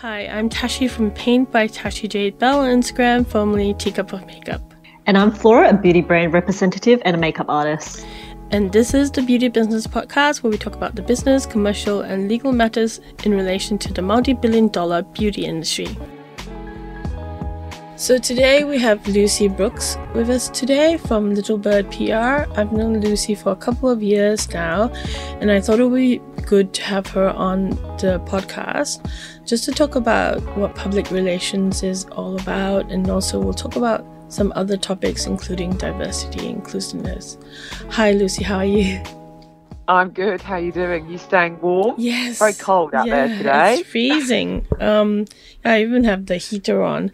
Hi, I'm Tashi from Paint by Tashi Jade Bell on Instagram, formerly Teacup of Makeup. And I'm Flora, a beauty brand representative and a makeup artist. And this is the Beauty Business Podcast where we talk about the business, commercial, and legal matters in relation to the multi billion dollar beauty industry. So today we have Lucy Brooks with us today from Little Bird PR. I've known Lucy for a couple of years now, and I thought it would be good to have her on the podcast just to talk about what public relations is all about, and also we'll talk about some other topics, including diversity inclusiveness. Hi, Lucy, how are you? I'm good. How are you doing? You staying warm? Yes. Very cold out yeah, there today. It's freezing. um, I even have the heater on,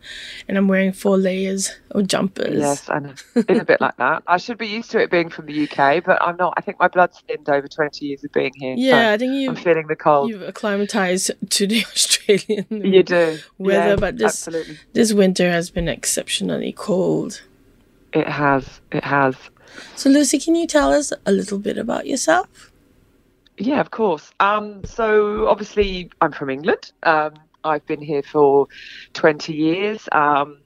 and I'm wearing four layers of jumpers. Yes, I know. It's a bit like that. I should be used to it being from the UK, but I'm not. I think my blood's thinned over 20 years of being here. Yeah, so I think you. I'm feeling the cold. You've acclimatized to the Australian You do. weather, Yeah, but this absolutely. this winter has been exceptionally cold. It has. It has. So, Lucy, can you tell us a little bit about yourself? Yeah, of course. Um, so obviously, I'm from England. Um, I've been here for 20 years. Um,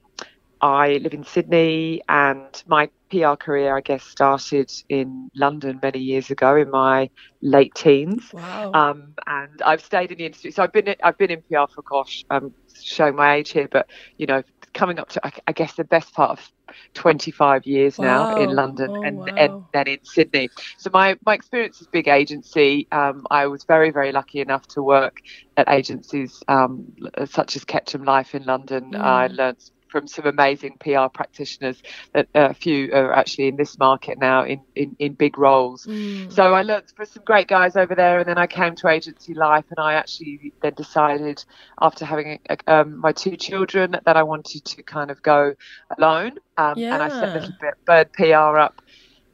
I live in Sydney, and my PR career, I guess, started in London many years ago in my late teens. Wow. Um, and I've stayed in the industry. So I've been I've been in PR for gosh, I'm showing my age here, but you know, coming up to I, guess the best part of 25 years now in London Oh, and, wow. and then in Sydney. So my my experience is big agency. Um, I was very very lucky enough to work at agencies um, such as Ketchum Life in London. Mm. I learned from some amazing PR practitioners that a few are actually in this market now in, in, in big roles. Mm. So I learnt for some great guys over there, and then I came to agency life, and I actually then decided after having um, my two children that I wanted to kind of go alone, um, and I set Yeah. Little Bit Bird PR up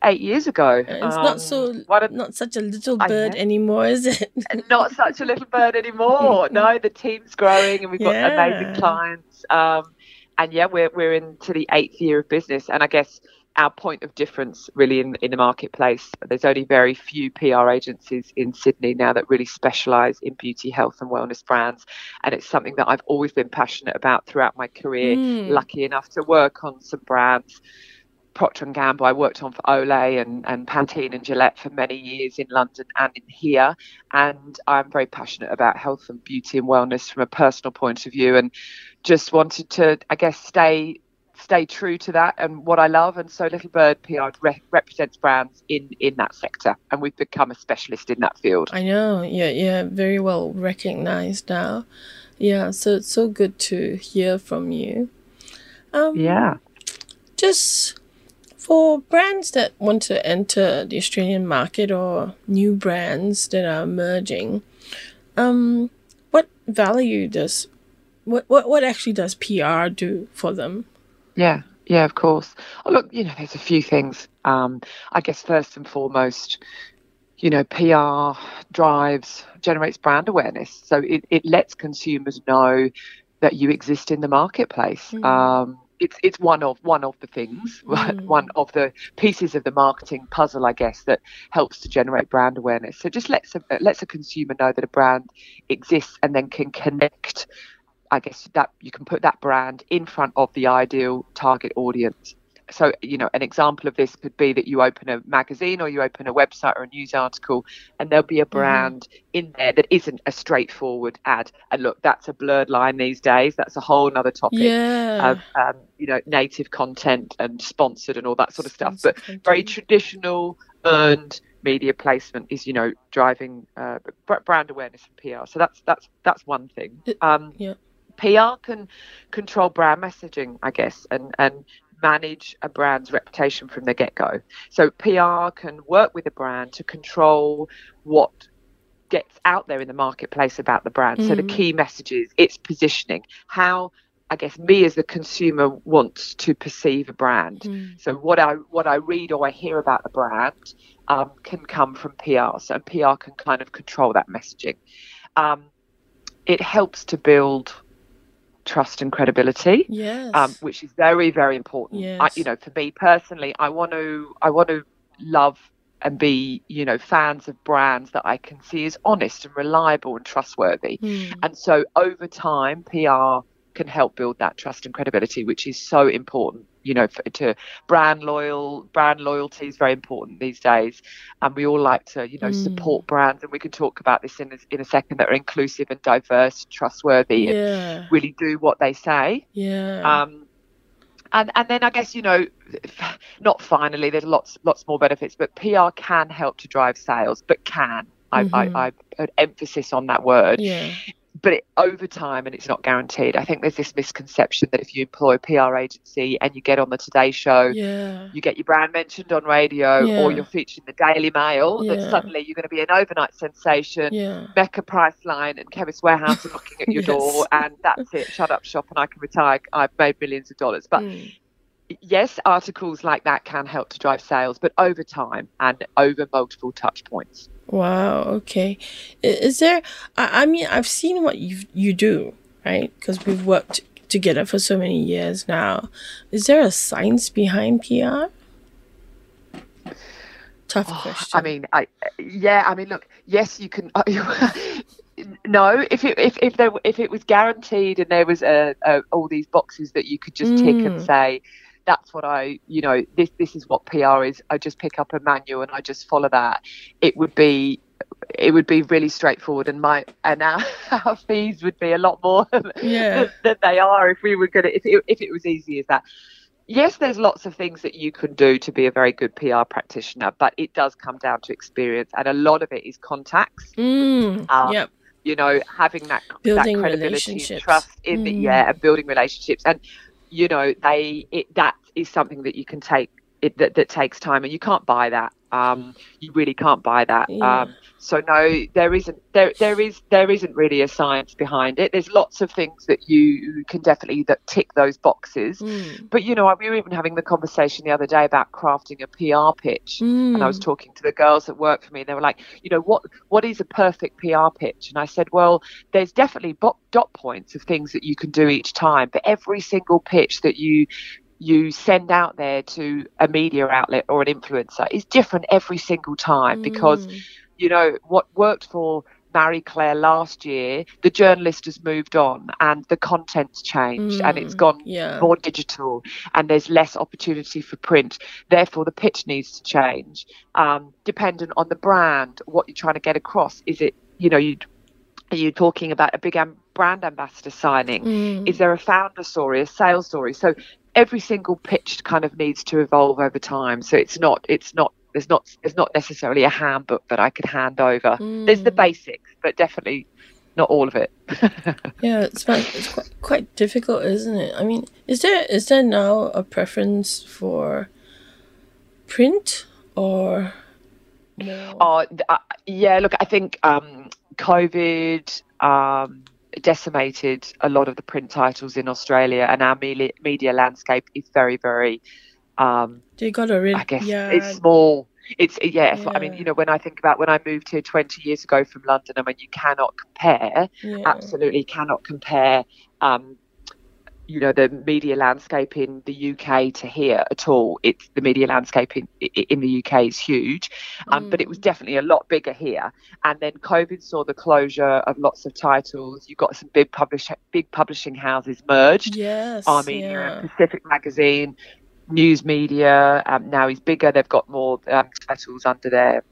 eight years ago. It's Um, not so what a- not such a little bird anymore, is it? not such a little bird anymore. No, the team's growing, and we've got Yeah. amazing clients. Um, and yeah, we're we're into the eighth year of business, and I guess our point of difference really in in the marketplace. There's only very few PR agencies in Sydney now that really specialise in beauty, health, and wellness brands, and it's something that I've always been passionate about throughout my career. Mm. Lucky enough to work on some brands. Procter and Gamble, I worked on for Olay and, and Pantene and Gillette for many years in London and in here. And I'm very passionate about health and beauty and wellness from a personal point of view, and just wanted to, I guess, stay stay true to that and what I love. And so Little Bird PR re- represents brands in in that sector, and we've become a specialist in that field. I know. Yeah, yeah, very well recognized now. Yeah, so it's so good to hear from you. Um, Yeah. Just for brands that want to enter the Australian market or new brands that are emerging, um, what value does what what what actually does PR do for them? Yeah, yeah, of course. Oh, look, you know, there's a few things. Um, I guess first and foremost, you know, PR drives, generates brand awareness. So it, it lets consumers know that you exist in the marketplace. Mm. Um, it's it's one of one of the things, Mm. one of the pieces of the marketing puzzle, I guess, that helps to generate brand awareness. So just lets a, lets a consumer know that a brand exists and then can connect I guess that you can put that brand in front of the ideal target audience. So, you know, an example of this could be that you open a magazine or you open a website or a news article, and there'll be a brand in there that isn't a straightforward ad. And look, that's a blurred line these days. That's a whole other topic Yeah. of, um, you know, native content and sponsored and all that sort of stuff. But very traditional earned media placement is, you know, driving uh, brand awareness and PR. So that's that's that's one thing. Um, yeah. PR can control brand messaging, I guess, and, and manage a brand's reputation from the get go. So PR can work with a brand to control what gets out there in the marketplace about the brand. So the Mhm. key messages, its positioning, how I guess me as the consumer wants to perceive a brand. Mm. So what I what I read or I hear about a brand um, can come from PR. So PR can kind of control that messaging. Um, it helps to build trust and credibility, Yes. um, which is very very important. I, you know, for me personally, I want to I want to love and be, you know, fans of brands that I can see as honest and reliable and trustworthy. Mm. And so over time, PR can help build that trust and credibility, which is so important. You know, for, to brand loyal, brand loyalty is very important these days, and we all like to, you know, Mm. support brands. And we can talk about this in a, in a second that are inclusive and diverse, trustworthy, and Yeah. really do what they say. Yeah. Um, and and then I guess you know, not finally. There's lots lots more benefits, but PR can help to drive sales. But can I, Mhm. I, I put emphasis on that word. yeah. But it, over time, and it's not guaranteed. I think there's this misconception that if you employ a PR agency and you get on the Today Show, Yeah. you get your brand mentioned on radio, Yeah. or you're featured in the Daily Mail, Yeah. that suddenly you're going to be an overnight sensation. Mecca Priceline and Chemist Warehouse are knocking at your Yes. door, and that's it. Shut up shop, and I can retire. I've made millions of dollars. But Mm. yes, articles like that can help to drive sales, but over time and over multiple touch points. Wow. Okay. Is there? I, I mean, I've seen what you you do, right? Because we've worked together for so many years now. Is there a science behind PR? Tough question. Oh, I mean, I yeah, I mean, look, yes, you can. no, if it if if there if it was guaranteed and there was a, a all these boxes that you could just tick and Mm. say. That's what I, you know, this this is what PR is. I just pick up a manual and I just follow that. It would be it would be really straightforward and my and our, our fees would be a lot more Yeah. than they are if we were gonna if it, if it was easy as that yes there's lots of things that you can do to be a very good pr practitioner but it does come down to experience and a lot of it is contacts Mm. Um, yep. you know having that Building that credibility and trust in the Mm. yeah and building relationships and you know they it that is something that you can take it that, that takes time and you can't buy that um you really can't buy that Yeah. um so no there isn't there there is there isn't really a science behind it there's lots of things that you can definitely that tick those boxes Mm. but you know we were even having the conversation the other day about crafting a pr pitch and I was Mm. talking to the girls that work for me. And They were like, you know, what what is a perfect PR pitch? And I said, well, there's definitely bo- dot points of things that you can do each time, but every single pitch that you you send out there to a media outlet or an influencer is different every single time because Mm. you know what worked for Marie Claire last year, the journalist has moved on and the content's changed and it's gone Yeah. more digital and there's less opportunity for print. Therefore, the pitch needs to change. Um, dependent on the brand, what you're trying to get across. Is it, you know, you are you talking about a big am- brand ambassador signing? Mm. Is there a founder story, a sales story? So every single pitch kind of needs to evolve over time. So it's not, it's not. There's not there's not necessarily a handbook that I could hand over. There's the Mm. basics, but definitely not all of it. Yeah, it's quite, it's quite quite difficult, isn't it? I mean, is there is there now a preference for print or more? Oh, uh, yeah. Look, I think um, COVID um, decimated a lot of the print titles in Australia, and our media, media landscape is very, very. Um, they got a rid. I guess yeah, it's small. It's yeah, it's- I mean, you know, when I think about when I moved here 20 years ago from London, I mean, you cannot compare. yeah. Absolutely cannot compare. Um, you know the media landscape in the UK to here at all. It's the media landscape in in the UK is huge, um, but it was Mm. definitely a lot bigger here. And then COVID saw the closure of lots of titles. You got some big publish big publishing houses merged. Yes. Are Media yeah. Pacific Magazine, News Media. Um, now is bigger. They've got more um, titles under their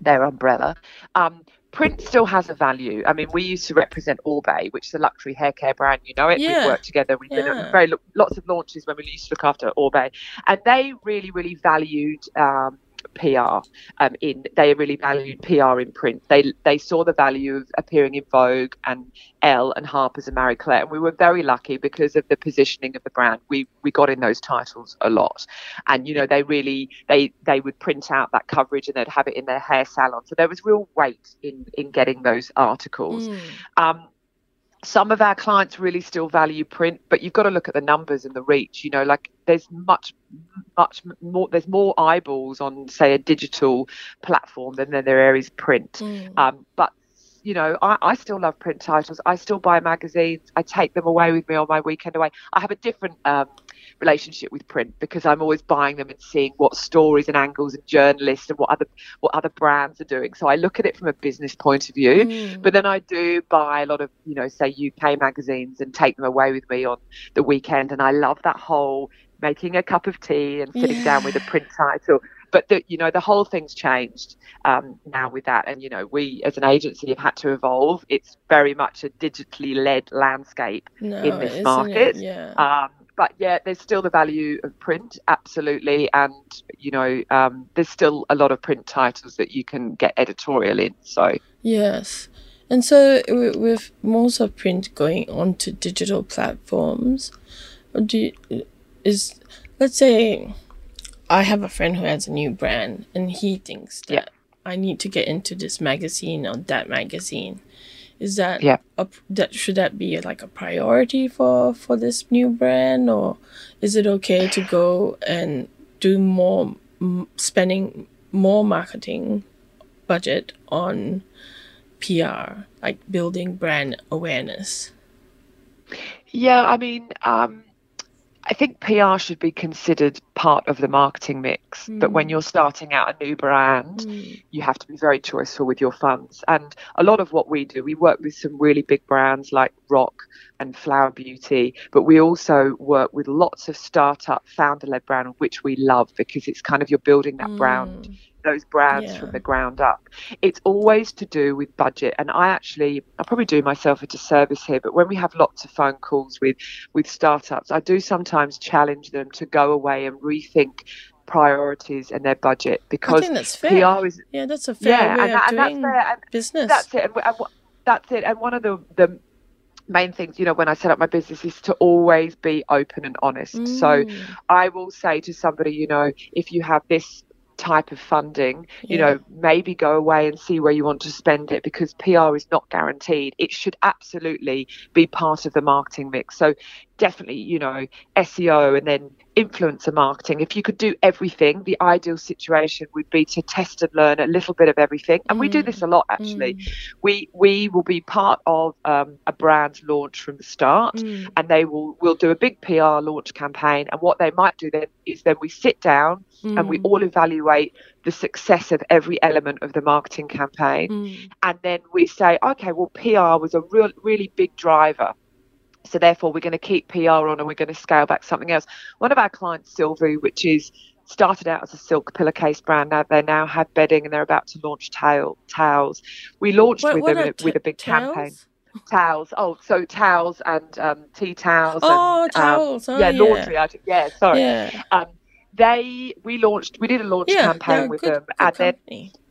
their umbrella. Um, print still has a value. I mean, we used to represent Oribe, which is a luxury hair care brand. You know it. Yeah. We've worked together. We've been at very lots of launches when we used to look after Oribe, and they really, really valued. Um, PR um, in they really valued PR in print. They they saw the value of appearing in Vogue and Elle and Harper's and Marie Claire, and we were very lucky because of the positioning of the brand. We we got in those titles a lot, and you know they really they they would print out that coverage and they'd have it in their hair salon. So there was real weight in in getting those articles. Mm. Um, some of our clients really still value print, but you've got to look at the numbers and the reach. You know, like there's much, much more. There's more eyeballs on, say, a digital platform than there there is print. Mm. Um, but you know, I, I still love print titles. I still buy magazines. I take them away with me on my weekend away. I have a different um, relationship with print because I'm always buying them and seeing what stories and angles and journalists and what other what other brands are doing. So I look at it from a business point of view. Mm. But then I do buy a lot of, you know, say UK magazines and take them away with me on the weekend. And I love that whole making a cup of tea and sitting yeah. down with a print title but the, you know the whole thing's changed um, now with that and you know we as an agency have had to evolve it's very much a digitally led landscape no, in this market yeah. Um, but yeah, there's still the value of print, absolutely, and you know, um, there's still a lot of print titles that you can get editorial in. So yes, and so with most of print going onto digital platforms, do you, is let's say I have a friend who has a new brand and he thinks that yeah. I need to get into this magazine or that magazine. Is that yeah. A, that should that be like a priority for for this new brand or is it okay to go and do more m- spending more marketing budget on PR like building brand awareness? Yeah, I mean, um, I think PR should be considered part of the marketing mix. Mm. But when you're starting out a new brand, mm. you have to be very choiceful with your funds. And a lot of what we do, we work with some really big brands like Rock and Flower Beauty, but we also work with lots of startup founder led brands, which we love because it's kind of you're building that mm. brand those brands yeah. from the ground up. It's always to do with budget. And I actually, I probably do myself a disservice here, but when we have lots of phone calls with, with startups, I do sometimes challenge them to go away and rethink priorities and their budget because I think that's fair. PR is yeah, that's a fair yeah, way and, of and doing that's fair. And business. That's it. And, and, that's it. And one of the the main things, you know, when I set up my business is to always be open and honest. Mm. So I will say to somebody, you know, if you have this type of funding, you know, maybe go away and see where you want to spend it because PR is not guaranteed. It should absolutely be part of the marketing mix. So definitely, you know, SEO and then influencer marketing. If you could do everything, the ideal situation would be to test and learn a little bit of everything. And mm. we do this a lot actually. Mm. We we will be part of um, a brand launch from the start, mm. and they will will do a big PR launch campaign. And what they might do then is then we sit down and we mm. all evaluate the success of every element of the marketing campaign, mm. and then we say, okay, well, PR was a real really big driver so therefore, we're going to keep PR on and we're going to scale back something else. One of our clients, Silvu, which is started out as a silk pillowcase brand. Now they now have bedding and they're about to launch towel, towels. We launched what, with what them t- with a big towels? campaign. Towels. Oh, so towels and um, tea towels. Oh, and, towels. Um, oh, yeah, laundry. Yeah, sorry. Yeah. Um, they we launched. We did a launch yeah, campaign with good, them, good and company. then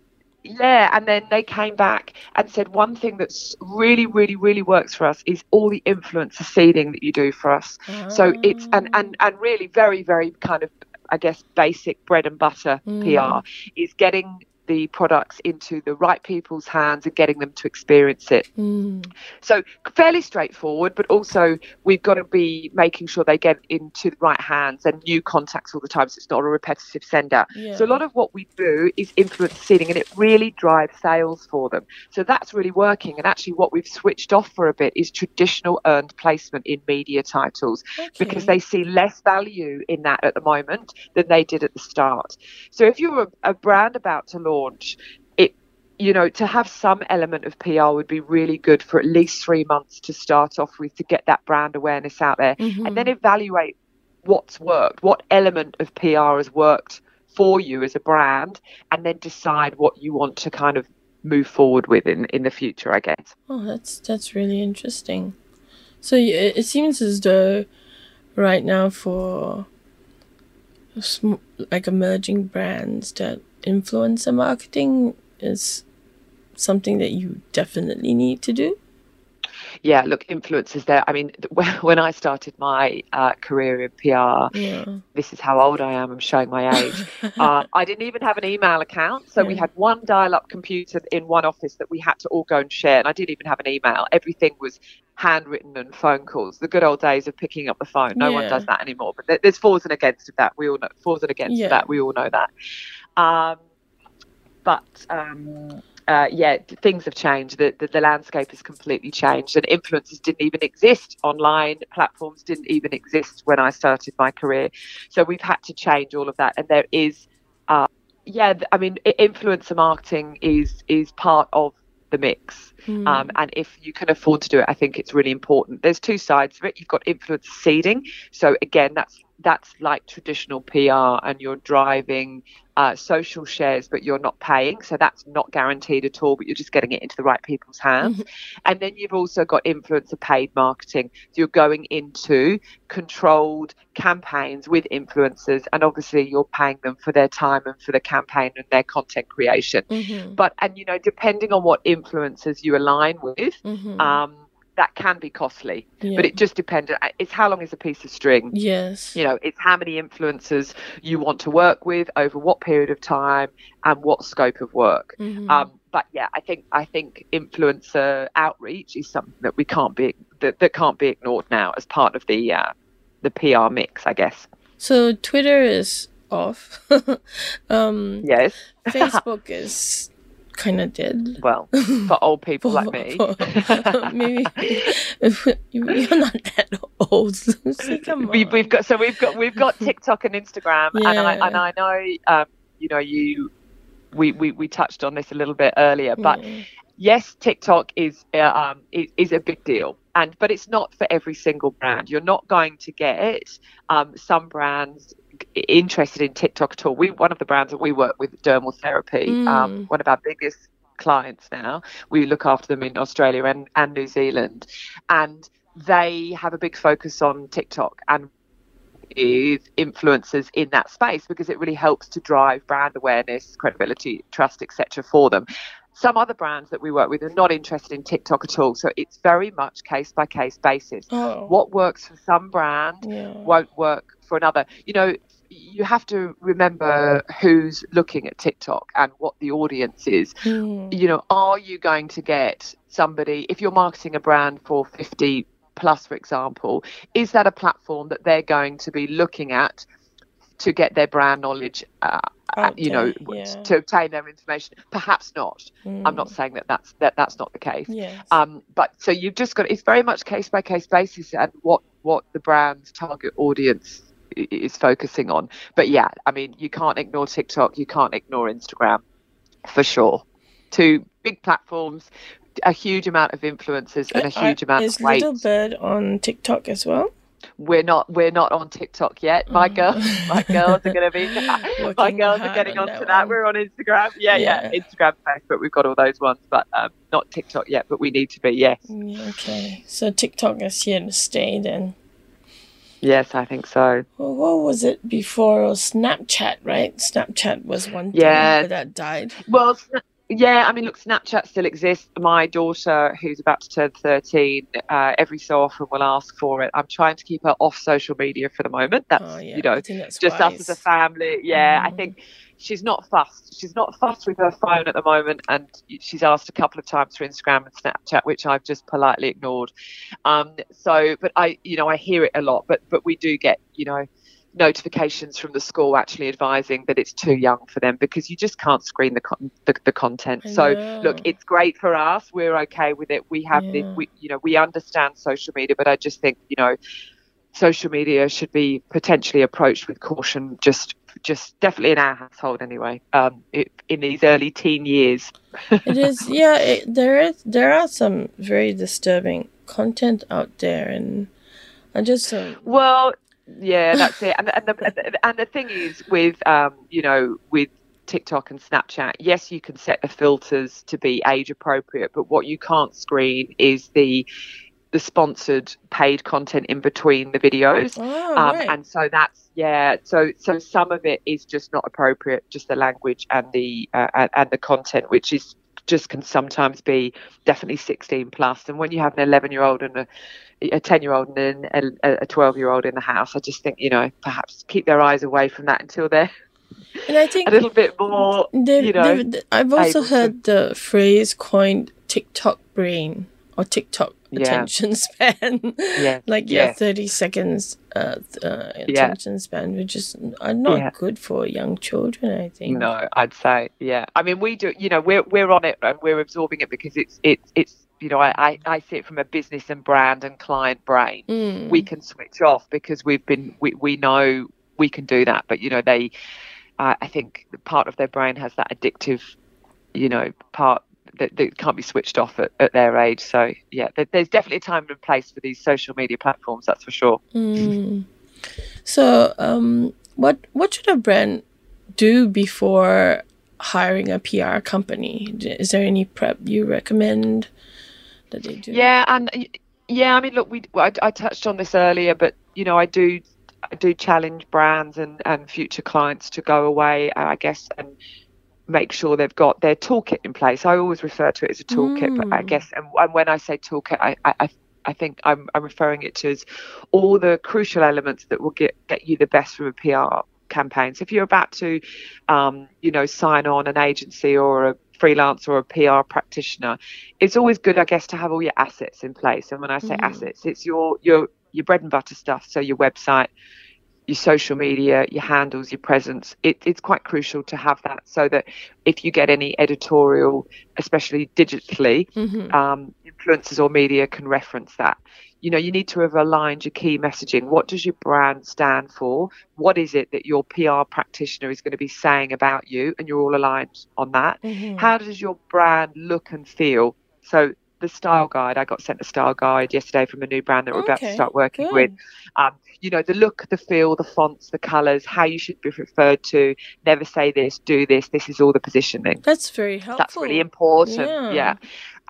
yeah, and then they came back and said one thing that's really, really, really works for us is all the influencer seeding that you do for us. Oh. So it's and and and really very, very kind of I guess basic bread and butter mm. PR is getting the products into the right people's hands and getting them to experience it. Mm. So fairly straightforward, but also we've got to be making sure they get into the right hands and new contacts all the time, so it's not a repetitive send out. Yeah. So a lot of what we do is influence seeding, and it really drives sales for them. So that's really working. And actually, what we've switched off for a bit is traditional earned placement in media titles okay. because they see less value in that at the moment than they did at the start. So if you're a, a brand about to launch launch, it you know to have some element of PR would be really good for at least three months to start off with to get that brand awareness out there, mm-hmm. and then evaluate what's worked, what element of PR has worked for you as a brand, and then decide what you want to kind of move forward with in, in the future, I guess. Oh, that's that's really interesting. So it seems as though right now for like emerging brands that influencer marketing is something that you definitely need to do? Yeah, look, influencers there. I mean, when I started my uh, career in PR, yeah. this is how old I am. I'm showing my age. uh, I didn't even have an email account. So yeah. we had one dial up computer in one office that we had to all go and share. And I didn't even have an email. Everything was handwritten and phone calls. The good old days of picking up the phone. No yeah. one does that anymore. But there's fours and against of that. We all know fours and against of that. We all know that. Um, but um, uh, yeah, things have changed. The, the, the landscape has completely changed, and influencers didn't even exist. Online platforms didn't even exist when I started my career. So we've had to change all of that, and there is, uh, yeah, I mean, influencer marketing is is part of the mix. Mm. Um, and if you can afford to do it, I think it's really important. There's two sides of it. You've got influencer seeding. So again, that's that's like traditional PR, and you're driving uh, social shares, but you're not paying. So that's not guaranteed at all, but you're just getting it into the right people's hands. Mm-hmm. And then you've also got influencer paid marketing. So you're going into controlled campaigns with influencers, and obviously you're paying them for their time and for the campaign and their content creation. Mm-hmm. But, and you know, depending on what influencers you align with, mm-hmm. um, that can be costly, yeah. but it just depends. Uh, it's how long is a piece of string. Yes. You know, it's how many influencers you want to work with over what period of time and what scope of work. Mm-hmm. Um, but yeah, I think I think influencer outreach is something that we can't be that, that can't be ignored now as part of the uh, the PR mix, I guess. So Twitter is off. um, yes. Facebook is kind of did. Well, for old people for, like me. For, maybe you're not that old. so we, have got so we've got we've got TikTok and Instagram, yeah. and I and I know um, you know you we, we we touched on this a little bit earlier, but. Yeah. Yes, TikTok is uh, um, is, is a big deal, and but it's not for every single brand. You're not going to get um, some brands interested in TikTok at all. We one of the brands that we work with, Dermal Therapy, um, mm. um, one of our biggest clients now. We look after them in Australia and, and New Zealand, and they have a big focus on TikTok and is influencers in that space because it really helps to drive brand awareness, credibility, trust, etc. for them. Some other brands that we work with are not interested in TikTok at all, so it's very much case by case basis. Oh. What works for some brand yeah. won't work for another. You know, you have to remember who's looking at TikTok and what the audience is. Mm. You know, are you going to get somebody, if you're marketing a brand for 50 plus, for example, is that a platform that they're going to be looking at to get their brand knowledge, uh, okay, you know, yeah. to obtain their information? Perhaps not. Mm. I'm not hmm. saying that that's, that that's not the case. Yes. Um, but so you've just got, it's very much case by case basis and what, what the brand's target audience is focusing on. But yeah, I mean, you can't ignore TikTok, you can't ignore Instagram, for sure. Two big platforms, a huge amount of influencers, and a huge amount is of weight. Little Bird on TikTok as well? We're not. We're not on TikTok yet. My mm. girls, my girls are going to be. my girls are getting onto that. that. We're on Instagram. Yeah, yeah, yeah, Instagram, Facebook. We've got all those ones, but um, not TikTok yet. But we need to be. Yes. Okay, so TikTok is here to stay then. Yes, I think so. Well, what was it before? It Snapchat, right? Snapchat was one yeah. that died. Well, yeah, I mean, look, Snapchat still exists. My daughter, who's about to turn 13, uh, every so often will ask for it. I'm trying to keep her off social media for the moment. That's, oh, yeah. you know, that's just wise. us as a family. Yeah, mm. I think she's not fussed. She's not fussed with her phone at the moment, and she's asked a couple of times for Instagram and Snapchat, which I've just politely ignored. Um, so, but I, you know, I hear it a lot. But but we do get, you know, notifications from the school actually advising that it's too young for them because you just can't screen the con- the, the, content. So look, it's great for us. We're okay with it. We have yeah. the, we, you know, we understand social media, but I just think, you know, social media should be potentially approached with caution just just definitely in our household anyway. Um, it, in these early teen years. it is, yeah. It, there is, there are some very disturbing content out there, and I just um... well, yeah, that's it. And and the and the thing is with um, you know, with TikTok and Snapchat, yes, you can set the filters to be age appropriate, but what you can't screen is the the sponsored paid content in between the videos. Oh, um, right. And so that's yeah. So so some of it is just not appropriate, just the language and the uh, and, and the content, which is just can sometimes be definitely 16 plus. And when you have an 11 year old and a a 10 year old and a 12 year old in the house, I just think, you know, perhaps keep their eyes away from that until they're and I think a little bit more, you know. I've also heard to... the phrase coined TikTok brain or TikTok Yeah. attention span. Yeah. like yeah, Yeah. 30 seconds uh, uh, Yeah. attention span, which is are not Yeah. good for young children, I think. No, I'd say, yeah. I mean, we do. You know, we're we're on it and we're absorbing it because it's it's it's. You know, I, I, I see it from a business and brand and client brain. Mm. We can switch off because we've been we, we know we can do that. But you know, they, uh, I think part of their brain has that addictive, you know, part that, that can't be switched off at, at their age. So yeah, there, there's definitely a time and place for these social media platforms. That's for sure. Mm. So, um, what what should a brand do before hiring a PR company? Is there any prep you recommend that they do? Yeah, and yeah, I mean, look, we I, I touched on this earlier, but you know, I do I do challenge brands and and future clients to go away, I guess, and make sure they've got their toolkit in place. I always refer to it as a toolkit, but I Mm. guess, and, and when I say toolkit, I I, I think I'm, I'm referring it to as all the crucial elements that will get, get you the best from a PR campaign. So if you're about to, um, you know, sign on an agency or a freelance or a PR practitioner, it's always good, I guess, to have all your assets in place. And when I say Mhm. assets, it's your your your bread and butter stuff. So your website, your social media, your handles, your presence. It, it's quite crucial to have that so that if you get any editorial, especially digitally, Mhm. um, influencers or media can reference that. You know, you need to have aligned your key messaging. What does your brand stand for? What is it that your PR practitioner is going to be saying about you? And you're all aligned on that. Mhm. How does your brand look and feel? So, the style guide, I got sent a style guide yesterday from a new brand that we're about to start working good. with. Um, you know, the look, the feel, the fonts, the colours, how you should be referred to. Never say this, do this. This is all the positioning That's very helpful. that's really important Yeah. yeah,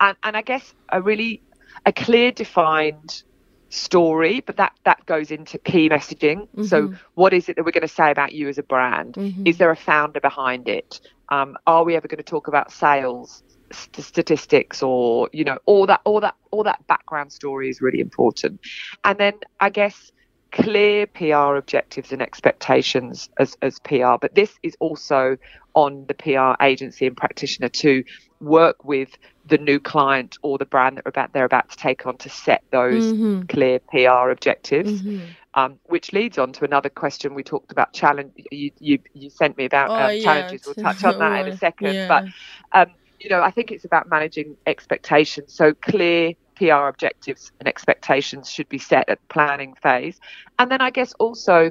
and and i guess a really a clear defined story but that that goes into key messaging so Mhm. what is it that we're going to say about you as a brand Mhm. is there a founder behind it um, are we ever going to talk about sales st- statistics or you know all that all that all that background story is really important and then i guess clear pr objectives and expectations as, as pr but this is also on the pr agency and practitioner to work with the new client or the brand that they're about, they're about to take on to set those Mhm. clear pr objectives Mhm. um, which leads on to another question we talked about challenge you you, you sent me about Oh, um, yeah, challenges we'll touch on that in a second yeah. but um, you know i think it's about managing expectations so clear pr objectives and expectations should be set at the planning phase and then i guess also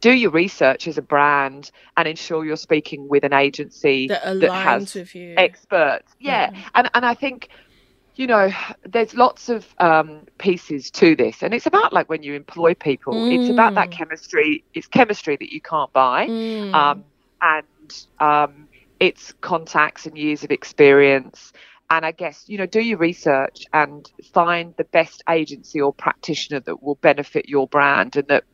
do your research as a brand and ensure you're speaking with an agency that that has with you. experts yeah. Yeah. and and i think you know there's lots of um, pieces to this and it's about like when you employ people it's about that Mm. chemistry it's chemistry that you can't buy Mm. um, and um, it's contacts and years of experience and i guess you know do your research and find the best agency or practitioner that will benefit your brand and that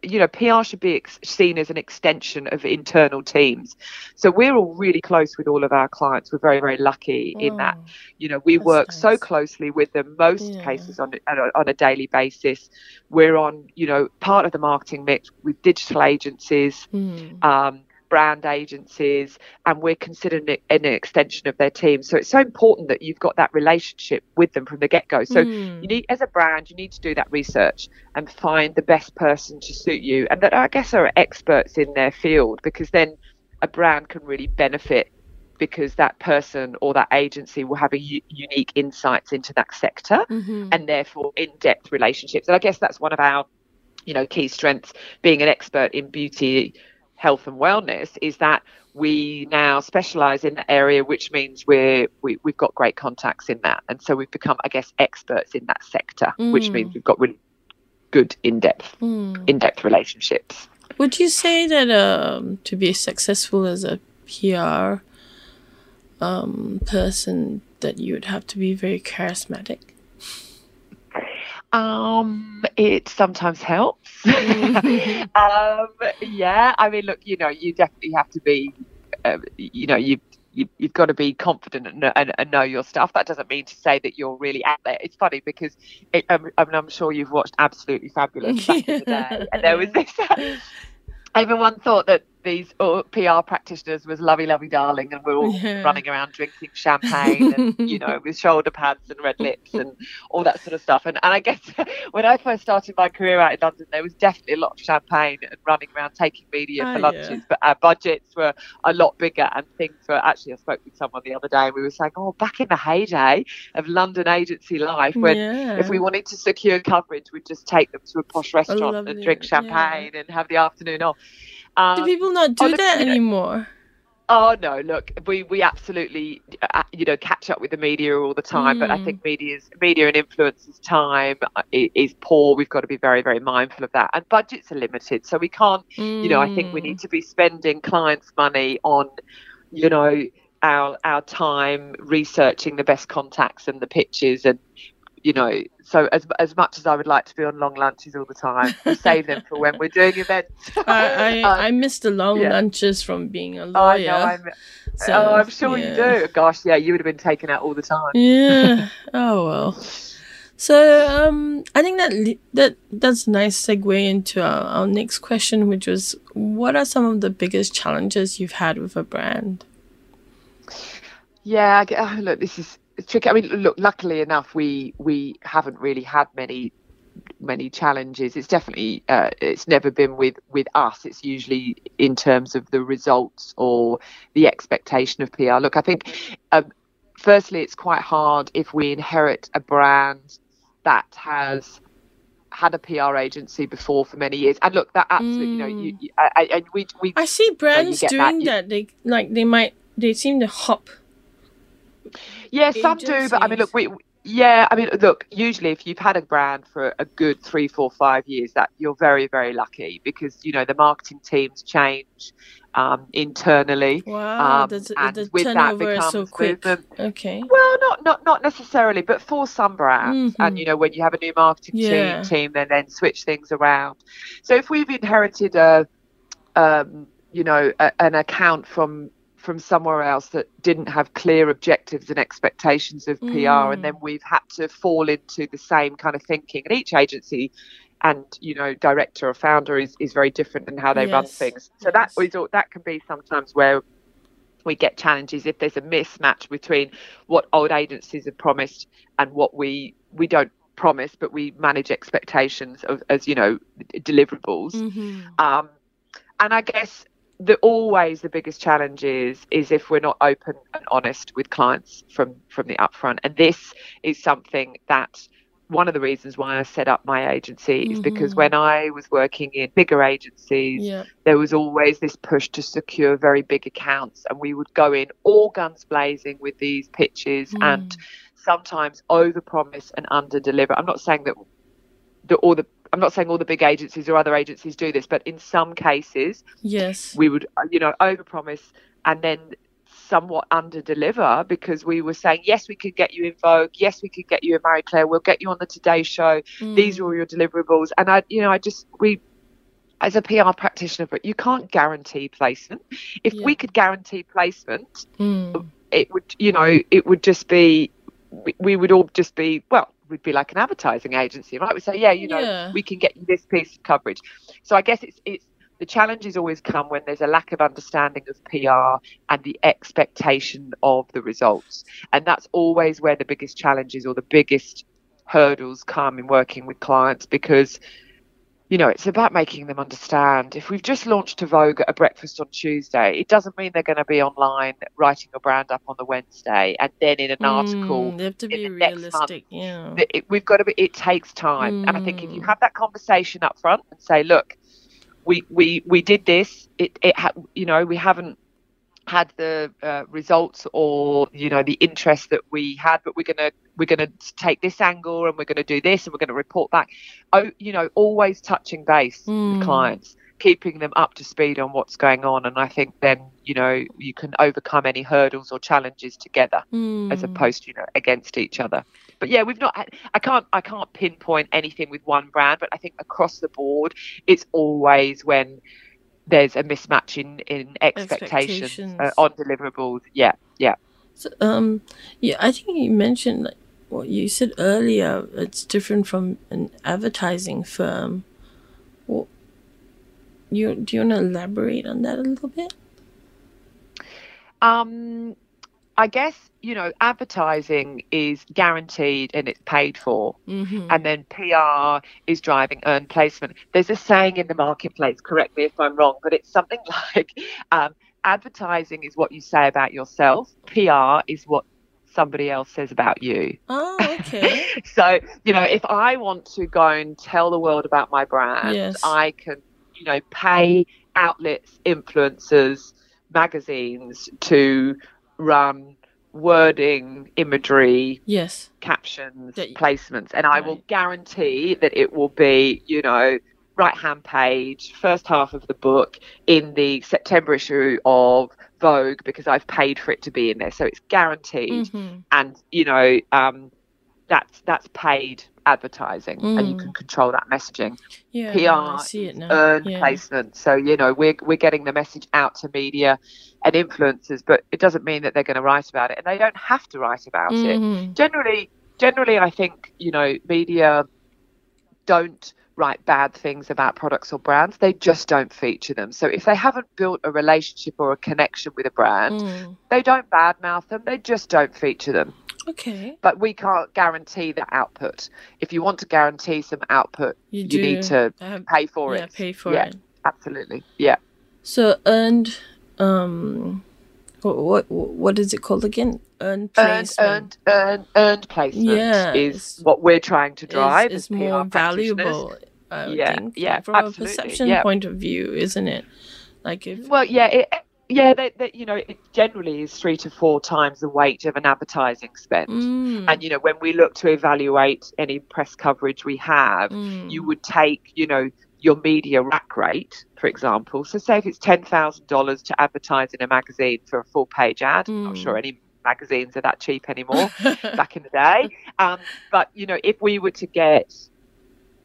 you know pr should be ex- seen as an extension of internal teams so we're all really close with all of our clients we're very very lucky in that Oh. you know we work so closely with them most Yeah. cases on, on, a, on a daily basis we're on you know part of the marketing mix with digital agencies Mm. um, brand agencies and we're considering it an extension of their team so it's so important that you've got that relationship with them from the get-go so Mm. you need as a brand you need to do that research and find the best person to suit you and that i guess are experts in their field because then a brand can really benefit because that person or that agency will have a u- unique insights into that sector Mhm. and therefore in-depth relationships and i guess that's one of our you know key strengths being an expert in beauty health and wellness is that we now specialize in that area which means we're we, we've got great contacts in that and so we've become i guess experts in that sector which Mm. means we've got really good in-depth Mm. in-depth relationships Would you say that um, to be successful as a PR um, person, that you would have to be very charismatic? Um, it sometimes helps. Um, yeah, I mean, look, you know, you definitely have to be, uh, you know, you. You, you've got to be confident and, know- and, and know your stuff. That doesn't mean to say that you're really out there. It's funny because it, um, I mean, I'm sure you've watched Absolutely Fabulous back in the day, and there was this. everyone thought that these uh, PR practitioners was lovey, lovey, darling, and we're all Yeah. running around drinking champagne and you know with shoulder pads and red lips and all that sort of stuff. And and I guess when I first started my career out in London, there was definitely a lot of champagne and running around taking media Ah, for yeah. lunches, but our budgets were a lot bigger and things were actually. I spoke with someone the other day, and we were saying, oh, back in the heyday of London agency life, when yeah. if we wanted to secure coverage, we'd just take them to a posh restaurant and drink yeah. champagne and have the afternoon off. Um, do people not do that anymore? Oh no! Look, we we absolutely, uh, you know, catch up with the media all the time. But I Mm. think media's media and influencers' time uh, i- is poor. We've got to be very very mindful of that. And budgets are limited, so we can't. You know, I think we Mm. need to be spending clients' money on, you know, our our time researching the best contacts and the pitches and. You know, so as as much as I would like to be on long lunches all the time, we save them for when we're doing events. I, I, Um, I miss the long yeah. lunches from being a I lawyer. know, I'm, so, oh, I'm sure yeah. you do. Gosh, yeah, you would have been taken out all the time. Yeah. oh well. So um, I think that that that's a nice segue into our, our next question, which was, what are some of the biggest challenges you've had with a brand? Yeah, I get- oh, look, this is it's tricky. I mean, look, luckily enough, we we haven't really had many many challenges. It's definitely uh, it's never been with with us. It's usually in terms of the results or the expectation of PR. Look, I think um, firstly, it's quite hard if we inherit a brand that has had a PR agency before for many years. And look, that absolutely, you know, you, you I, I, and we we I see brands get that, doing you- that. They like they might they seem to hop. Yeah, some do, but I mean, look, we. Yeah, I mean, look. Usually, if you've had a brand for a good three, four, five years, that you're very, very lucky because you know the marketing teams change um, internally. Wow, Um, the, and the with that turnover is so quick. Okay. Well, not not not necessarily, but for some brands, Mhm. and you know, when you have a new marketing Yeah. team, team, they then switch things around. So if we've inherited a, um, you know, a, an account from from somewhere else that didn't have clear objectives and expectations of PR, and then we've had to fall into the same kind of thinking, and each agency. And you know, director or founder is, is very different in how they run things. So that yes. is all- that can be sometimes where we get challenges if there's a mismatch between what old agencies have promised and what we we don't promise but we manage expectations of as you know deliverables hmm um and i guess the always the biggest challenge is is if we're not open and honest with clients from from the upfront and this is something that one of the reasons why I set up my agency is because Mhm. when I was working in bigger agencies, Yeah. there was always this push to secure very big accounts and we would go in all guns blazing with these pitches and sometimes over promise and under deliver i'm not saying that the, all the i'm not saying all the big agencies or other agencies do this but in some cases Yes. we would uh, you know over promise and then somewhat under deliver because we were saying yes we could get you in vogue yes we could get you in marie claire we'll get you on the today show these are all your deliverables and i you know i just we as a pr practitioner but you can't guarantee placement if Yeah. we could guarantee placement Mm. it would you know it would just be we, we would all just be well we'd be like an advertising agency right we say yeah you know Yeah. we can get you this piece of coverage so i guess it's it's the challenges always come when there's a lack of understanding of PR and the expectation of the results. And that's always where the biggest challenges or the biggest hurdles come in working with clients because you know, it's about making them understand. If we've just launched a Vogue at a breakfast on Tuesday, it doesn't mean they're going to be online writing a brand up on the Wednesday and then in an article. Mm, they have to be next month. realistic. Yeah. It, we've got to be. It takes time, and I think if you Mm. have that conversation up front and say, "Look, we we we did this. It it ha- you know we haven't had the uh, results or you know the interest that we had but we're gonna we're gonna take this angle and we're gonna do this and we're gonna report back oh you know always touching base Mm. with clients keeping them up to speed on what's going on and i think then you know you can overcome any hurdles or challenges together as Mm. opposed to you know against each other but yeah we've not i can't i can't pinpoint anything with one brand but i think across the board it's always when there's a mismatch in in expectations, Expectations. Uh, on deliverables yeah yeah So, um, yeah, I think you mentioned like what you said earlier. It's different from an advertising firm. Well, you do you want to elaborate on that a little bit? Um, I guess you know advertising is guaranteed and it's paid for, Mm-hmm. and then PR is driving earned placement. There's a saying in the marketplace. Correct me if I'm wrong, but it's something like um, advertising is what you say about yourself. PR is what somebody else says about you. Oh, okay. so you know if i want to go and tell the world about my brand Yes. i can you know pay outlets influencers magazines to run wording imagery yes. captions That- placements and i will guarantee that it will be you know right hand page first half of the book in the september issue of vogue because i've paid for it to be in there so it's guaranteed Mm-hmm. and you know um, that's that's paid advertising and you Mm. can control that messaging Yeah. PR I see it now. earned yeah. placement so you know we're, we're getting the message out to media and influencers but it doesn't mean that they're going to write about it and they don't have to write about it Mhm. generally generally i think you know media don't write bad things about products or brands they just don't feature them so if they haven't built a relationship or a connection with a brand Mm. they don't badmouth them they just don't feature them Okay. but we can't guarantee the output. If you want to guarantee some output, You, you need to have, pay for it. yeah, it. pay for Yeah. it. Absolutely. Yeah. So earned, um, what what what is it called again? Earned Earned, placement. earned, earned, earned placement Yeah, is what we're trying to drive. is, more valuable. Yeah, think, yeah, from absolutely, a perception yeah. point of view, isn't it? Like if Well, yeah, it, yeah, that, that you know, it generally is three to four times the weight of an advertising spend. Mm, And you know, when we look to evaluate any press coverage we have, mm, you would take, you know, your media rack rate, for example. So say if it's ten thousand dollars to advertise in a magazine for a full page ad, I'm not Mm. sure any magazines are that cheap anymore back in the day. Um, but you know, if we were to get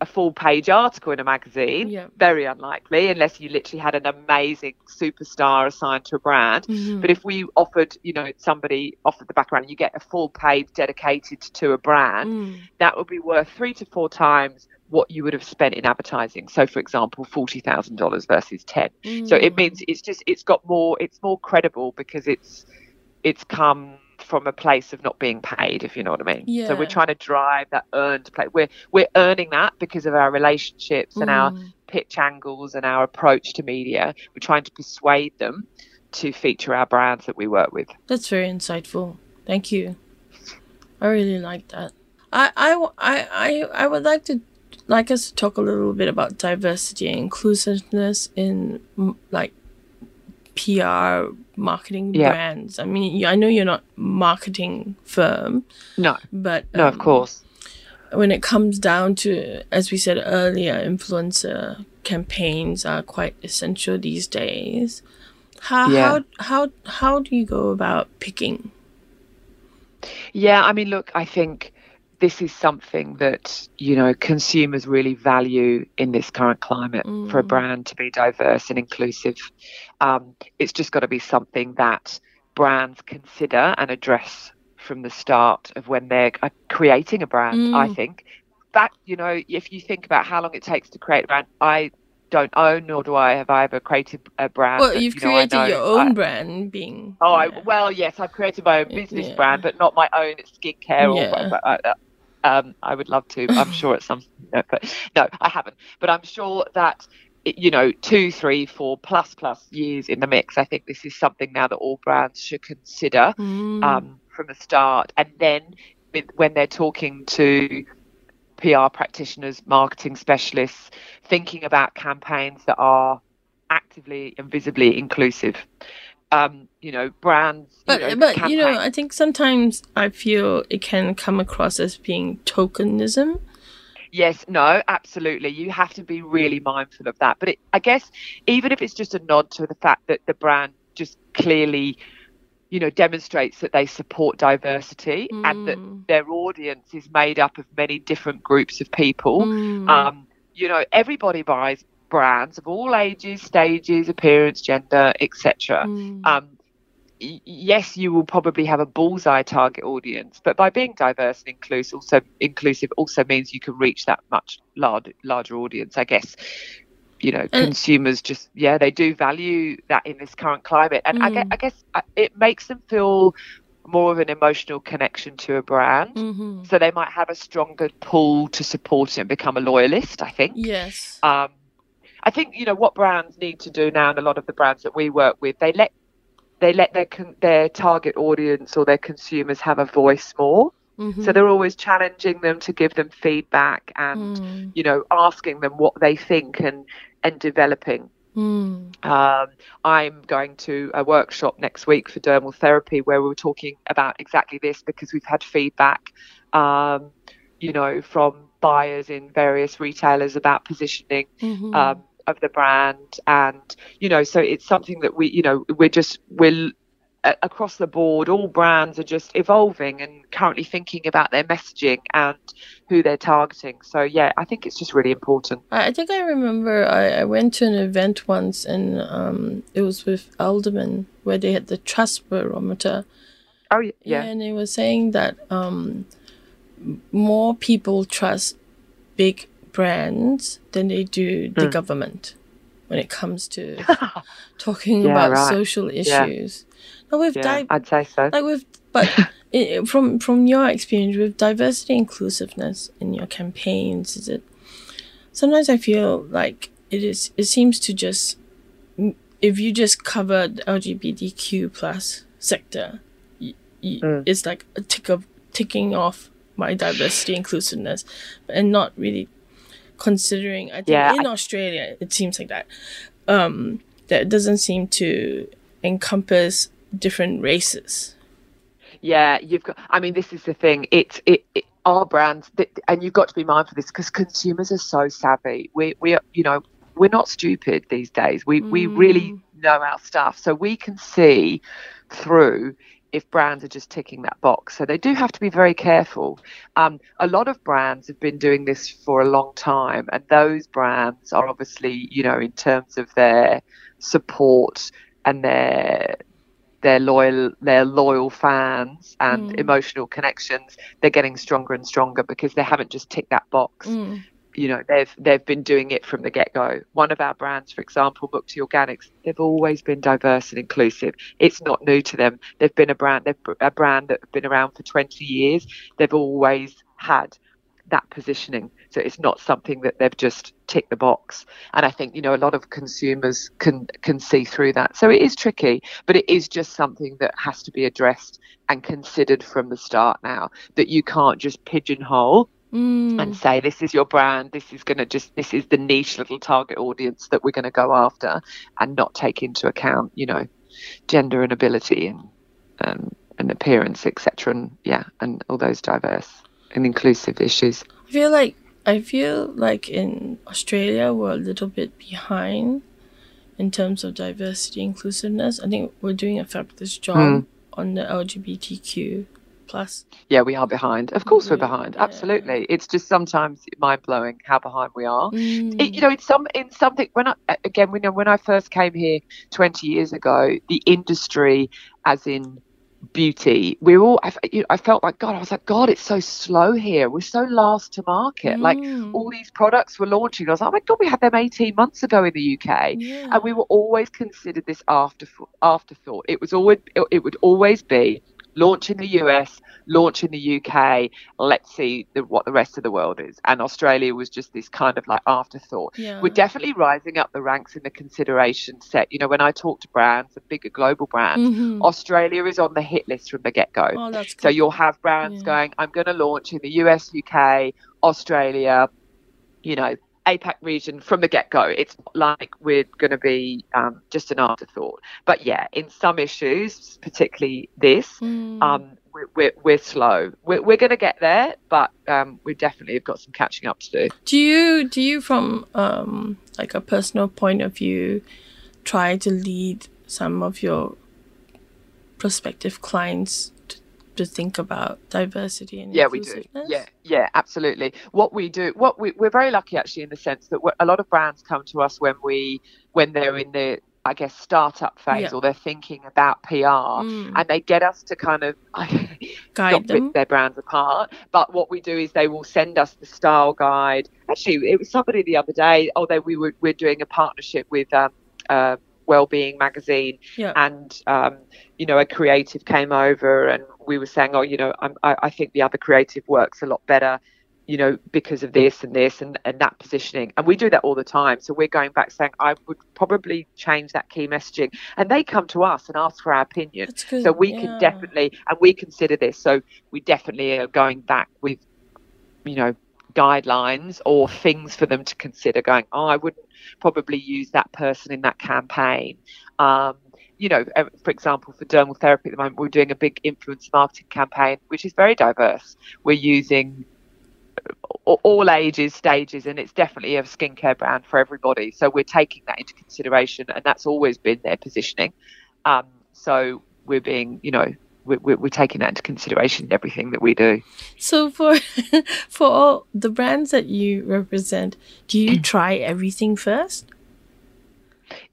a full page article in a magazine, Yeah. very unlikely unless you literally had an amazing superstar assigned to a brand. Mhm. But if we offered, you know, somebody offered the background, you get a full page dedicated to a brand Mm, that would be worth three to four times what you would have spent in advertising. So, for example, forty thousand dollars versus ten. So it mm. means it's just it's got more it's more credible because it's it's come from a place of not being paid, if you know what I mean. Yeah. So we're trying to drive that earned play. We're we're earning that because of our relationships and our Mm. pitch angles and our approach to media. We're trying to persuade them to feature our brands that we work with. That's very insightful. Thank you. I really like that. I I I I would like to like us to talk a little bit about diversity and inclusiveness in like PR marketing Yeah. brands. I mean, I know you're not marketing firm, No, but no, of um, course. when it comes down to, as we said earlier, influencer campaigns are quite essential these days. How Yeah. how how how do you go about picking? Yeah, I mean, look, I think this is something that you know consumers really value in this current climate for a Mm. brand to be diverse and inclusive. Um, it's just got to be something that brands consider and address from the start of when they're uh, creating a brand. I Mm. think that you know, if you think about how long it takes to create a brand, I don't own nor do I have I ever created a brand. Well, but, you've you know, created your own I- brand, being Oh, yeah. I, well, yes, I've created my own business yeah. brand, but not my own skincare. Yeah. Or, but, uh, um, I would love to. I'm sure at some, no, but no, I haven't. But I'm sure that you know, two, three, four plus plus years in the mix. I think this is something now that all brands should consider Mm. um, from the start, and then when they're talking to PR practitioners, marketing specialists, thinking about campaigns that are actively and visibly inclusive. Um, you know, brands. but you know, but you know, I think sometimes I feel it can come across as being tokenism. Yes, no, absolutely. You have to be really mindful of that. But it, I guess even if it's just a nod to the fact that the brand just clearly, you know, demonstrates that they support diversity and that Mm. their audience is made up of many different groups of people. Mm. Um, you know, everybody buys brands of all ages, stages, appearance, gender, etc. Mm. Um, y- yes, you will probably have a bullseye target audience, but by being diverse and inclusive, also inclusive also means you can reach that much large, larger audience. I guess you know And- consumers just yeah they do value that in this current climate and I, Mm. guess, I guess uh, it makes them feel more of an emotional connection to a brand Mm-hmm. so they might have a stronger pull to support it and become a loyalist i think Yes. um, I think you know what brands need to do now, and a lot of the brands that we work with, they let they let their their target audience or their consumers have a voice more. Mm-hmm. So they're always challenging them to give them feedback and Mm. you know asking them what they think and and developing. Mm. Um, I'm going to a workshop next week for dermal therapy where we were talking about exactly this because we've had feedback, um, you know, from buyers in various retailers about positioning Mhm. um, of the brand. And you know so it's something that we you know we're just we're across the board all brands are just evolving and currently thinking about their messaging and who they're targeting. So yeah i think it's just really important. I think I remember I, I went to an event once and um, it was with Edelman where they had the trust barometer. oh yeah. And they were saying that um, more people trust big brands than they do the Mm. government when it comes to talking Yeah, about right. social Yeah. issues. Now with yeah di- i'd say so like with but i from from your experience with diversity inclusiveness in your campaigns is it sometimes i feel like it is it seems to just if you just cover the lgbtq plus sector y- y- Mm. it's like a tick of ticking off my diversity inclusiveness and not really considering i think Yeah, in I- australia it seems like that um that doesn't seem to encompass different races Yeah, you've got. I mean, this is the thing. It's it, it our brands, th- and you've got to be mindful of this because consumers are so savvy. We we are, you know we're not stupid these days. We we really know our stuff, so we can see through if brands are just ticking that box. So they do have to be very careful. Um, a lot of brands have been doing this for a long time, and those brands are obviously, you know, in terms of their support and their their loyal their loyal fans and Mm. emotional connections they're getting stronger and stronger because they haven't just ticked that box Mm. You know they've they've been doing it from the get-go. One of our brands for example Mukti Organics they've always been diverse and inclusive. It's not new to them. They've been a brand they've a brand that have been around for 20 years. They've always had that positioning. So it's not something that they've just ticked the box. And i think you know a lot of consumers can can see through that. So it is tricky but it is just something that has to be addressed and considered from the start now that you can't just pigeonhole Mm. and say this is your brand this is going to just this is the niche little target audience that we're going to go after and not take into account you know gender and ability and um, and appearance etc and yeah and all those diverse and inclusive issues I feel like I feel like in Australia we're a little bit behind in terms of diversity inclusiveness. I think we're doing a fabulous job Mm. on the LGBTQ plus. yeah we are behind of course we're behind yeah. absolutely it's just sometimes mind-blowing how behind we are Mm. it, you know, in some in something when I again when when I first came here 20 years ago, the industry, as in beauty, we were all I, you know, I felt like God. I was like God, it's so slow here. We're so last to market. Like Mm. all these products were launching. I was like, oh my God, we had them 18 months ago in the UK. yeah. And we were always considered this after afterthought. It was always it would always be launch in the US, launch in the UK. Let's see the, what the rest of the world is. And Australia was just this kind of like afterthought. yeah. We're definitely rising up the ranks in the consideration set. You know, when I talk to brands, and bigger global brands, Mhm. Australia is on the hit list from the get go. Oh, So you'll have brands Yeah. going, I'm going to launch in the US, UK, Australia, you know, APAC region from the get go. It's not like we're going to be um, just an afterthought. But yeah, in some issues, particularly this, Mm. um, we're, we're, we're slow. We're, we're going to get there, but um, we definitely have got some catching up to do. Do you do you from um like a personal point of view try to lead some of your prospective clients to, think about diversity and Yeah, we do. Yeah, yeah, absolutely. What we do, what we, we're very lucky actually in the sense that a lot of brands come to us when we when they're in the I guess, startup phase Yeah. or they're thinking about PR Mm. and they get us to kind of Guide them. rip their brands apart. But what we do is they will send us the style guide. Actually, it was somebody the other day. Oh, they we were we're doing a partnership with um, uh, Wellbeing magazine, Yeah. and um, you know a creative came over and we were saying, oh, you know, I'm, I I think the other creative works a lot better. You know, because of this and this and, and that positioning. And we do that all the time. So we're going back saying, I would probably change that key messaging. And they come to us and ask for our opinion. So we yeah. can definitely, and we consider this. So we definitely are going back with, you know, guidelines or things for them to consider. Going, oh, I wouldn't probably use that person in that campaign. Um, you know, uh, for example, for dermal therapy at the moment, we're doing a big influence marketing campaign, which is very diverse. We're using all ages, stages, and it's definitely a skincare brand for everybody. So we're taking that into consideration, and that's always been their positioning. Um, so we're being, you know, we're, we're, we're taking that into consideration in everything that we do. So for for all the brands that you represent, do you Mm. try everything first?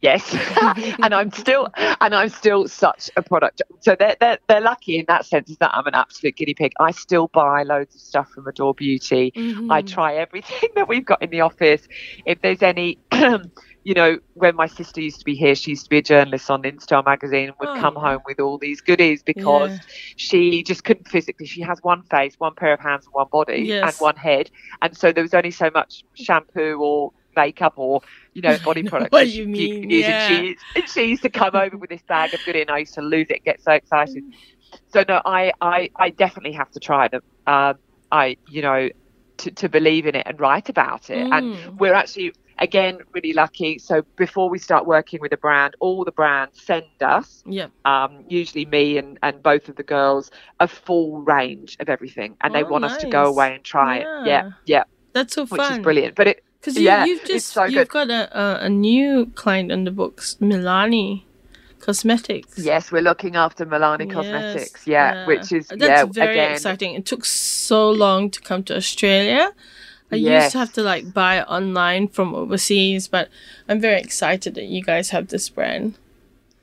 Yes, and I'm still and I'm still such a product. So they're, they're they're lucky in that sense that I'm an absolute guinea pig. I still buy loads of stuff from Adore Beauty. I Mhm. try everything that we've got in the office. If there's any, you know, when my sister used to be here, she used to be a journalist on InStyle magazine and would Oh, come yeah. home with all these goodies because Yeah. she just couldn't physically. She has one face, one pair of hands, and one body, Yes. and one head, and so there was only so much shampoo or makeup or you know body products what that you mean, use. yeah. And she, and she used to come over with this bag of goodie, and I used to lose it, get so excited. So no, I I, I definitely have to try them. Um, I you know to, to believe in it and write about it. Mm. And we're actually again really lucky. So before we start working with a brand, all the brands send us Yeah. um, usually me and, and both of the girls, a full range of everything, and they Oh, want us to go away and try it. Yeah. Yeah, yeah, That's so which fun. Which is brilliant. But it, Because you, Yeah, you've just so you've got a, a a new client on the books, Milani Cosmetics. yes, we're looking after Milani Yes, Cosmetics. Yeah, which is that's yeah very again. exciting. It took so long to come to Australia. I used to have to like buy online from overseas, but I'm very excited that you guys have this brand.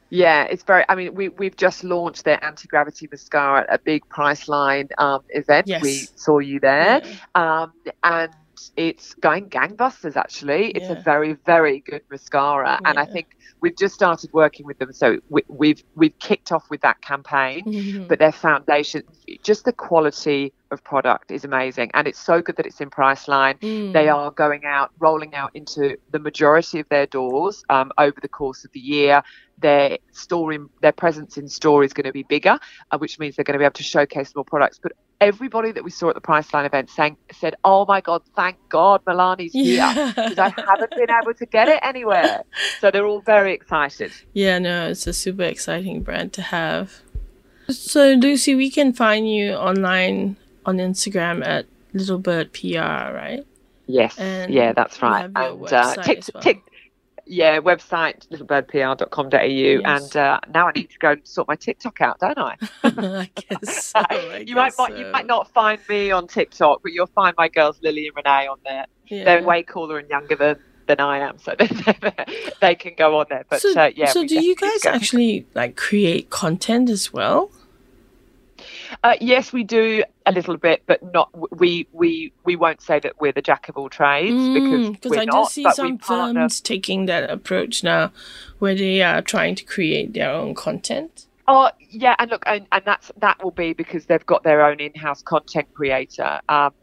Yeah, it's very. I mean, we we've just launched their anti gravity mascara at a big Priceline um, event. Yes. We saw you there, Yeah. um, and it's going gangbusters. Actually, it's Yeah. a very very good mascara, and I think we've just started working with them. So we, we've we've kicked off with that campaign. Mhm. but their foundation, just the quality of product is amazing, and it's so good that it's in Priceline. Mm. They are going out, rolling out into the majority of their doors um, over the course of the year. Their store, in, their presence in store is going to be bigger, uh, which means they're going to be able to showcase more products. But everybody that we saw at the Priceline event said, "Oh my God, thank God, Milani's here." Because I haven't been able to get it anywhere. So they're all very excited. Yeah, no, it's a super exciting brand to have. So, Lucy, we can find you online on Instagram at Little Bird PR, right? Yes, And yeah, that's right. and uh, tick, well. tick, yeah, website littlebirdpr.com.au, Yes. and uh, now I need to go and sort my TikTok out, don't I? I guess so. I you might, guess might you might not find me on TikTok, but you'll find my girls Lily and Renee on there. Yeah. They're way cooler and younger than, than I am, so they, they can go on there. But so, uh, yeah, so do you guys go. actually like create content as well? Uh, yes, we do a little bit, but not. We we we won't say that we're the jack of all trades because because we're Mm, I not. do see but some firms taking that approach now, where they are trying to create their own content. Oh yeah, and look, and, and that's that will be because they've got their own in-house content creator, um,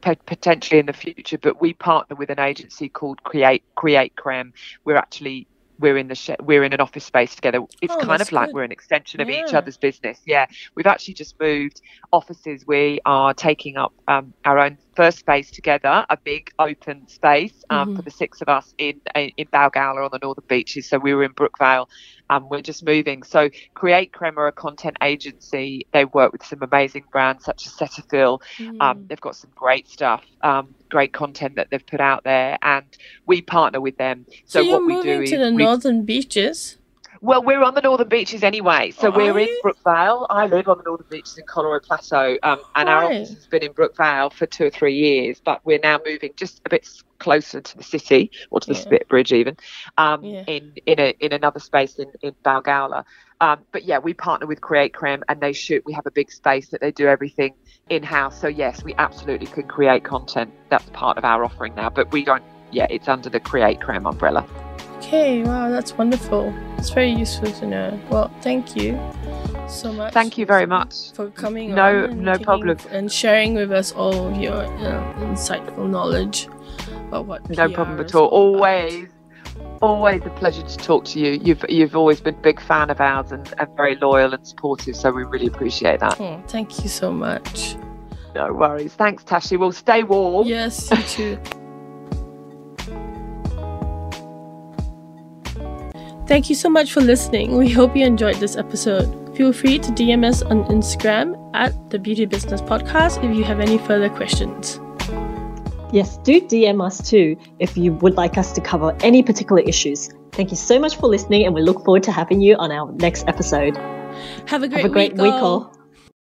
potentially in the future. But we partner with an agency called Create Create Creme. We're actually we're in the sh- we're in an office space together. It's Oh, kind of like good. we're an extension of each other's business. Yeah, we've actually just moved offices. We are taking up um, our own first space together, a big open space um, Mhm. for the six of us in in Balgowlah on the northern beaches. So we were in Brookvale. Um, we're just moving. So Create Creme are a content agency. They work with some amazing brands such as Cetaphil. Mm. Um, they've got some great stuff, um, great content that they've put out there, and we partner with them. so, So, you're what we moving do to is the northern beaches. well, we're on the northern beaches anyway. So Oh, we're are in? Brookvale. I live on the northern beaches in Collaroy Plateau, um, and our office has been in Brookvale for two or three years. But we're now moving just a bit closer to the city or to the Yeah. Spit Bridge even um, Yeah. in in a in another space in in Balgowlah. Um, but yeah, we partner with Create Creme and they shoot. We have a big space that they do everything in house. So yes, we absolutely can create content. That's part of our offering now. But we don't. Yeah, it's under the Create Creme umbrella. Okay, wow, that's wonderful. It's very useful to know. Well, thank you so much. Thank you very much. for coming No- on and no problem. and sharing with us all of your uh, insightful knowledge what No PR problem at all. about. Always, always a pleasure to talk to you. You've you've always been a big fan of ours and, and very loyal and supportive. So we really appreciate that. Oh, thank you so much. No worries. Thanks, Tashi. Well, stay warm. Yes, you too. Thank you so much for listening. We hope you enjoyed this episode. Feel free to DM us on Instagram at the Beauty Business Podcast if you have any further questions. Yes, do DM us too if you would like us to cover any particular issues. Thank you so much for listening, and we look forward to having you on our next episode. Have a great, Have a great week, week all. all.